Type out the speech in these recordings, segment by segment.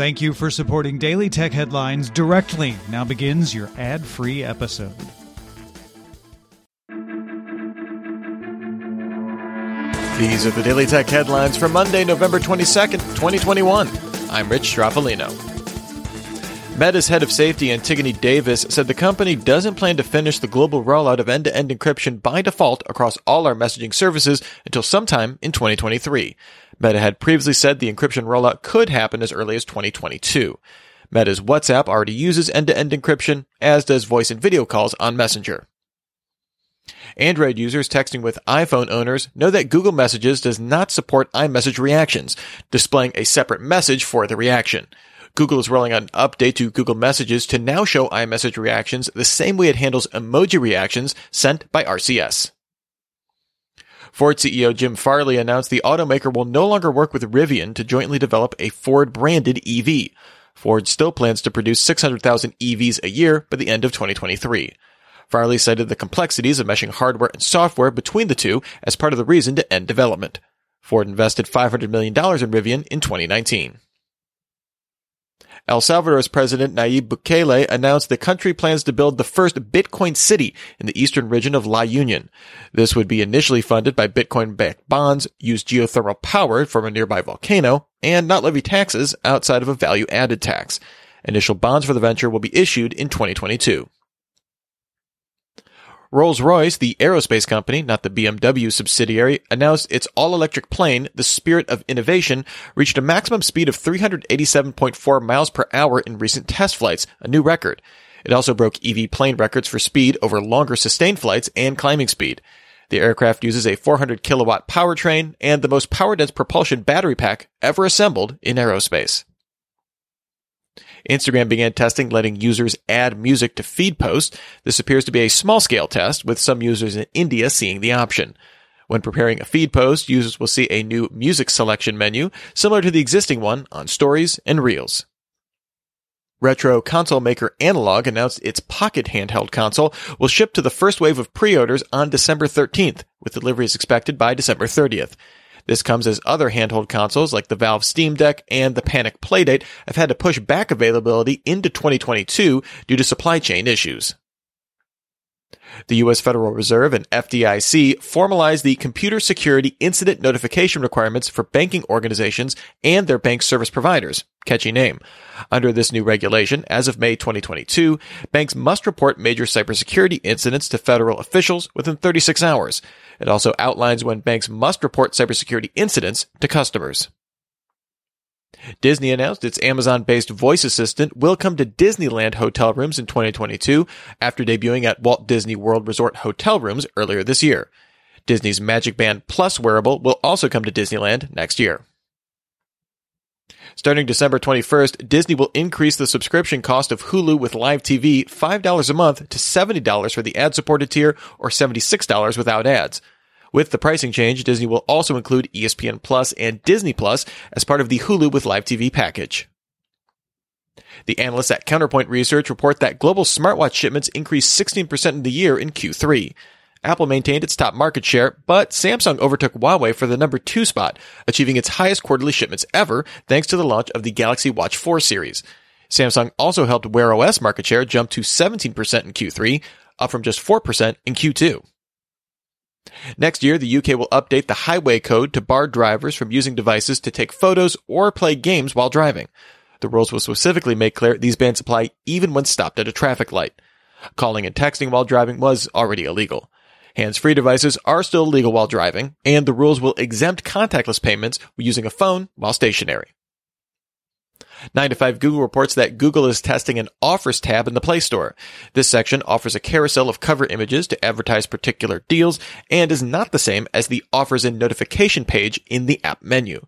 Thank you for supporting Daily Tech Headlines directly. Now begins your ad free episode. These are the Daily Tech headlines for Monday, November 22nd, 2021. I'm Rich Stroffolino. Meta's head of safety, Antigone Davis, said the company doesn't plan to finish the global rollout of end to end encryption by default across all our messaging services until sometime in 2023. Meta had previously said the encryption rollout could happen as early as 2022. Meta's WhatsApp already uses end to end encryption, as does voice and video calls on Messenger. Android users texting with iPhone owners know that Google Messages does not support iMessage reactions, displaying a separate message for the reaction. Google is rolling out an update to Google Messages to now show iMessage reactions the same way it handles emoji reactions sent by RCS. Ford CEO Jim Farley announced the automaker will no longer work with Rivian to jointly develop a Ford branded EV. Ford still plans to produce 600,000 EVs a year by the end of 2023. Farley cited the complexities of meshing hardware and software between the two as part of the reason to end development. Ford invested $500 million in Rivian in 2019. El Salvador's President Nayib Bukele announced the country plans to build the first Bitcoin city in the eastern region of La Union. This would be initially funded by Bitcoin-backed bonds, use geothermal power from a nearby volcano, and not levy taxes outside of a value-added tax. Initial bonds for the venture will be issued in 2022. Rolls-Royce, the aerospace company, not the BMW subsidiary, announced its all-electric plane, the Spirit of Innovation, reached a maximum speed of 387.4 miles per hour in recent test flights, a new record. It also broke EV plane records for speed over longer sustained flights and climbing speed. The aircraft uses a 400 kilowatt powertrain and the most power dense propulsion battery pack ever assembled in aerospace. Instagram began testing letting users add music to feed posts. This appears to be a small scale test, with some users in India seeing the option. When preparing a feed post, users will see a new music selection menu, similar to the existing one on Stories and Reels. Retro console maker Analogue announced its Pocket handheld console will ship to the first wave of pre-orders on December 13th, with deliveries expected by December 30th. This comes as other handheld consoles like the Valve Steam Deck and the Panic Playdate have had to push back availability into 2022 due to supply chain issues. The U.S. Federal Reserve and FDIC formalized the computer security incident notification requirements for banking organizations and their bank service providers. Catchy name. Under this new regulation, as of May 2022, banks must report major cybersecurity incidents to federal officials within 36 hours. It also outlines when banks must report cybersecurity incidents to customers. Disney announced its Amazon based voice assistant will come to Disneyland hotel rooms in 2022 after debuting at Walt Disney World Resort hotel rooms earlier this year. Disney's Magic Band Plus wearable will also come to Disneyland next year. Starting December 21st, Disney will increase the subscription cost of Hulu with live TV $5 a month to $70 for the ad supported tier or $76 without ads. With the pricing change, Disney will also include ESPN Plus and Disney Plus as part of the Hulu with live TV package. The analysts at Counterpoint Research report that global smartwatch shipments increased 16% in the year in Q3. Apple maintained its top market share, but Samsung overtook Huawei for the number two spot, achieving its highest quarterly shipments ever thanks to the launch of the Galaxy Watch 4 series. Samsung also helped Wear OS market share jump to 17% in Q3, up from just 4% in Q2. Next year, the UK will update the highway code to bar drivers from using devices to take photos or play games while driving. The rules will specifically make clear these bans apply even when stopped at a traffic light. Calling and texting while driving was already illegal. Hands-free devices are still legal while driving, and the rules will exempt contactless payments using a phone while stationary. 9 to 5 Google reports that Google is testing an offers tab in the Play Store. This section offers a carousel of cover images to advertise particular deals and is not the same as the offers and notification page in the app menu.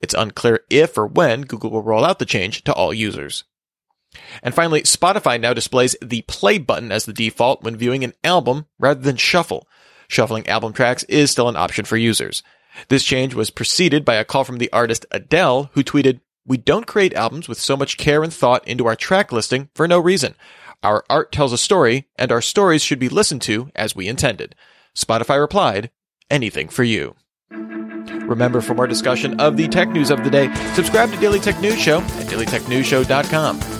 It's unclear if or when Google will roll out the change to all users. And finally, Spotify now displays the play button as the default when viewing an album rather than shuffle. Shuffling album tracks is still an option for users. This change was preceded by a call from the artist Adele, who tweeted, we don't create albums with so much care and thought into our track listing for no reason. Our art tells a story, and our stories should be listened to as we intended. Spotify replied, anything for you. Remember, for more discussion of the tech news of the day, subscribe to Daily Tech News Show at dailytechnewsshow.com.